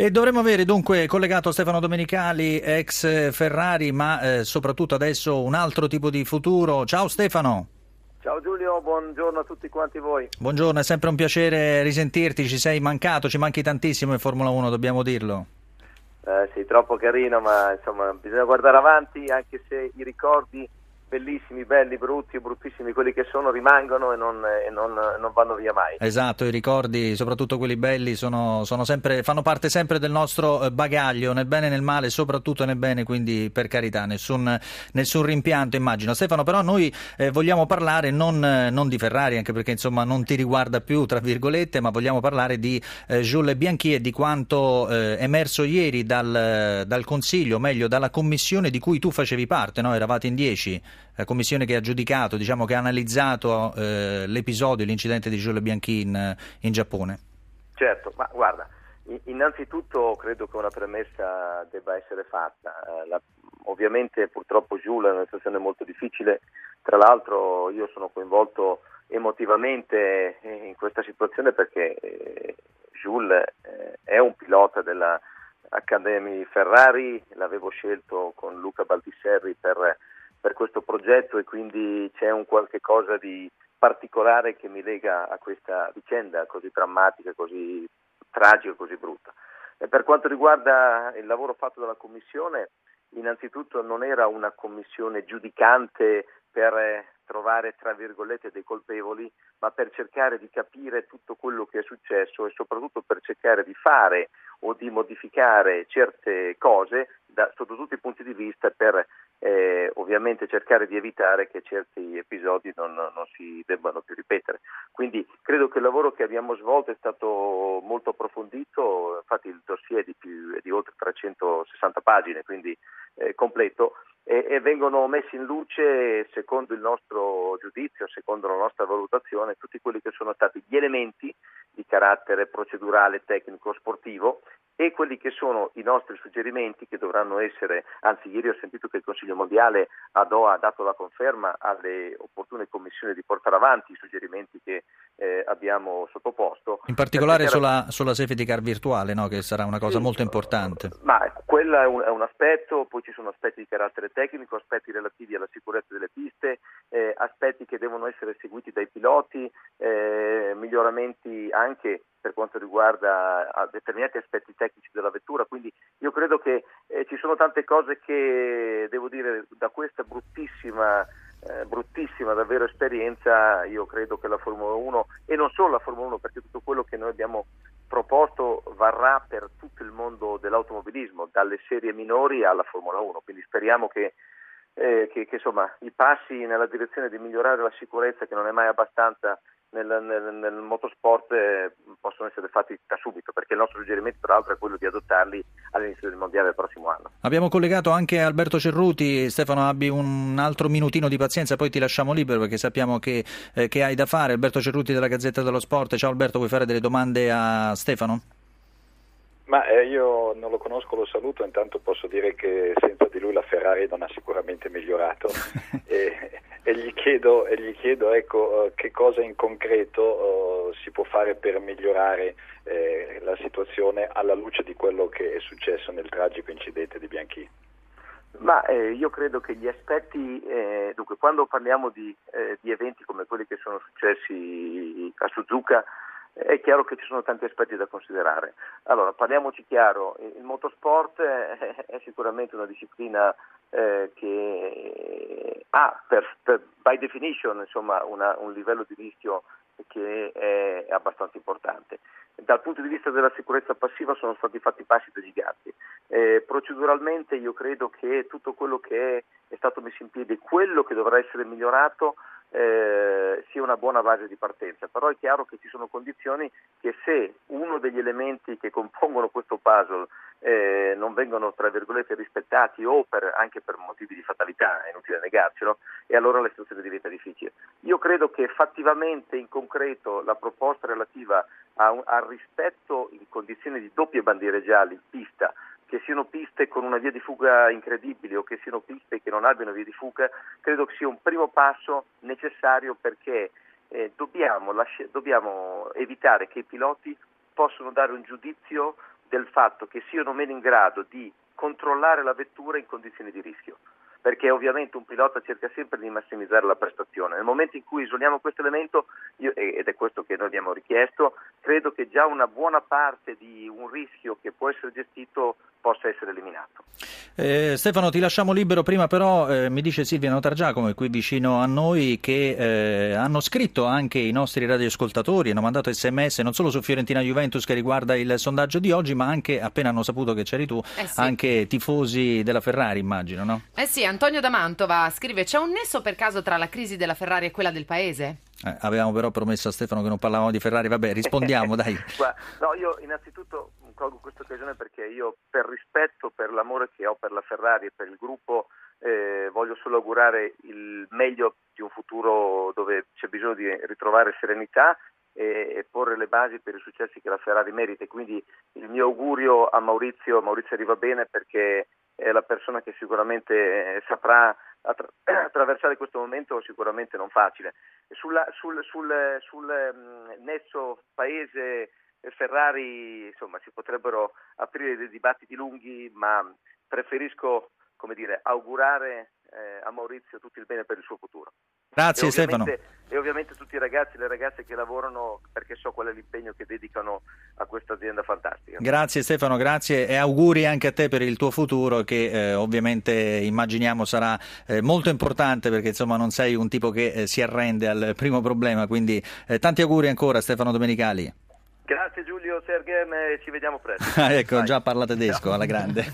E dovremmo avere dunque collegato Stefano Domenicali, ex Ferrari, ma eh, soprattutto adesso un altro tipo di futuro. Ciao Stefano. Ciao Giulio, buongiorno a tutti quanti voi. Buongiorno, è sempre un piacere risentirti, ci sei mancato, ci manchi tantissimo in Formula 1, dobbiamo dirlo. Eh, sì, troppo carino, ma insomma bisogna guardare avanti anche se i ricordi bellissimi, belli, brutti o bruttissimi quelli che sono rimangono e non, e non, non vanno via mai. Esatto, i ricordi, soprattutto quelli belli, sono, sono sempre, fanno parte sempre del nostro eh, bagaglio, nel bene e nel male, soprattutto nel bene, quindi per carità, nessun, nessun rimpianto immagino. Stefano, però noi eh, vogliamo parlare non, non, di Ferrari, anche perché insomma non ti riguarda più, tra virgolette, ma vogliamo parlare di eh, Jules Bianchi e di quanto eh, emerso ieri dal, dal Consiglio, o meglio dalla commissione di cui tu facevi parte, no? eravate in dieci la commissione che ha giudicato, diciamo, che ha analizzato eh, l'episodio, l'incidente di Giulio Bianchi in, in, Giappone? Certo, ma guarda, innanzitutto credo che una premessa debba essere fatta. Eh, la, ovviamente purtroppo Giulio è una situazione molto difficile, tra l'altro io sono coinvolto emotivamente in questa situazione perché eh, Jules eh, è un pilota della Academy Ferrari, l'avevo scelto con Luca Baltisserri per per questo progetto e quindi c'è un qualche cosa di particolare che mi lega a questa vicenda così drammatica, così tragica, così brutta. E per quanto riguarda il lavoro fatto dalla Commissione, innanzitutto non era una commissione giudicante per trovare tra virgolette dei colpevoli, ma per cercare di capire tutto quello che è successo e soprattutto per cercare di fare o di modificare certe cose da, sotto tutti i punti di vista per eh, ovviamente cercare di evitare che certi episodi non, non, si debbano più ripetere. Quindi credo che il lavoro che abbiamo svolto è stato molto approfondito, infatti il dossier è di, più, è di oltre 360 pagine, quindi eh, completo, e, e, vengono messi in luce, secondo il nostro giudizio, secondo la nostra valutazione, tutti quelli che sono stati gli elementi di carattere procedurale, tecnico, sportivo e quelli che sono i nostri suggerimenti che dovranno essere, anzi ieri ho sentito che il Consiglio Mondiale a Doha ha dato la conferma alle opportune commissioni di portare avanti i suggerimenti che eh, abbiamo sottoposto. In particolare era... sulla, sulla, safety car virtuale, no? che sarà una cosa sì, molto importante. Ma quello è un, è un, aspetto, poi ci sono aspetti di carattere tecnico, aspetti relativi alla sicurezza delle piste, eh, aspetti che devono essere seguiti dai piloti, eh, miglioramenti anche per quanto riguarda determinati aspetti tecnici della vettura, quindi io credo che eh, ci sono tante cose che devo dire da questa bruttissima eh, bruttissima davvero esperienza, io credo che la Formula 1 e non solo la Formula 1 perché tutto quello che noi abbiamo proposto varrà per tutto il mondo dell'automobilismo, dalle serie minori alla Formula 1, quindi speriamo che eh, che, che insomma, i passi nella direzione di migliorare la sicurezza, che non è mai abbastanza nel, nel, nel motorsport, eh, possono essere fatti da subito, perché il nostro suggerimento tra l'altro è quello di adottarli all'inizio del mondiale del prossimo anno. Abbiamo collegato anche Alberto Cerruti, Stefano abbi un altro minutino di pazienza, poi ti lasciamo libero perché sappiamo che, eh, che hai da fare. Alberto Cerruti della Gazzetta dello Sport, ciao Alberto, vuoi fare delle domande a Stefano? Ma eh, io non lo conosco, lo saluto, intanto posso dire che senza di lui la Ferrari non ha sicuramente migliorato gli chiedo, gli chiedo ecco, uh, che cosa in concreto uh, si può fare per migliorare eh, la situazione alla luce di quello che è successo nel tragico incidente di Bianchi. Ma eh, io credo che gli aspetti, eh, dunque quando parliamo di, eh, di eventi come quelli che sono successi a Suzuka, è chiaro che ci sono tanti aspetti da considerare. Allora, parliamoci chiaro, il motorsport è sicuramente una disciplina eh, che ha per, per, by definition insomma, una, un livello di rischio che è abbastanza importante. Dal punto di vista della sicurezza passiva sono stati fatti passi da. Eh, proceduralmente io credo che tutto quello che è, è stato messo in piedi, quello che dovrà essere migliorato, eh, sia una buona base di partenza, però è chiaro che ci sono condizioni che se uno degli elementi che compongono questo puzzle eh, non vengono tra virgolette rispettati o per, anche per motivi di fatalità, è inutile negarcelo, e allora la situazione diventa difficile. Io credo che fattivamente in concreto la proposta relativa al rispetto in condizioni di doppie bandiere gialle, pista, che siano piste con una via di fuga incredibile o che siano piste che non abbiano via di fuga, credo che sia un primo passo necessario perché eh, dobbiamo, lasci- dobbiamo evitare che i piloti possano dare un giudizio del fatto che siano meno in grado di controllare la vettura in condizioni di rischio perché ovviamente un pilota cerca sempre di massimizzare la prestazione. Nel momento in cui isoliamo questo elemento, io, ed è questo che noi abbiamo richiesto, credo che già una buona parte di un rischio che può essere gestito possa essere eliminato. Eh, Stefano, ti lasciamo libero. Prima, però, eh, mi dice Silvia Notargiacomo, qui vicino a noi, che eh, hanno scritto anche i nostri radioascoltatori, hanno mandato sms non solo su Fiorentina Juventus che riguarda il sondaggio di oggi, ma anche appena hanno saputo che c'eri tu, eh sì. anche tifosi della Ferrari, immagino, no? Eh sì, Antonio da Mantova scrive: C'è un nesso per caso tra la crisi della Ferrari e quella del paese? Eh, avevamo però promesso a Stefano che non parlavamo di Ferrari, vabbè, rispondiamo, dai. no, io innanzitutto colgo questa occasione perché io per rispetto, per l'amore che ho per la Ferrari e per il gruppo eh, voglio solo augurare il meglio di un futuro dove c'è bisogno di ritrovare serenità e, e porre le basi per i successi che la Ferrari merita. Quindi il mio augurio a Maurizio, Maurizio arriva bene perché è la persona che sicuramente eh, saprà attra- attraversare questo momento sicuramente non facile. Sulla, sul, sul, sul um, nesso paese Ferrari insomma, si potrebbero aprire dei dibattiti lunghi, ma preferisco come dire, augurare eh, a Maurizio tutto il bene per il suo futuro. Grazie Stefano. I ragazzi e le ragazze che lavorano perché so qual è l'impegno che dedicano a questa azienda fantastica. Grazie Stefano, grazie e auguri anche a te per il tuo futuro che eh, ovviamente immaginiamo sarà eh, molto importante perché insomma non sei un tipo che eh, si arrende al primo problema, quindi eh, tanti auguri ancora Stefano Domenicali. Grazie Giulio Sergem, ci vediamo presto. ecco, Vai. già parla tedesco alla grande.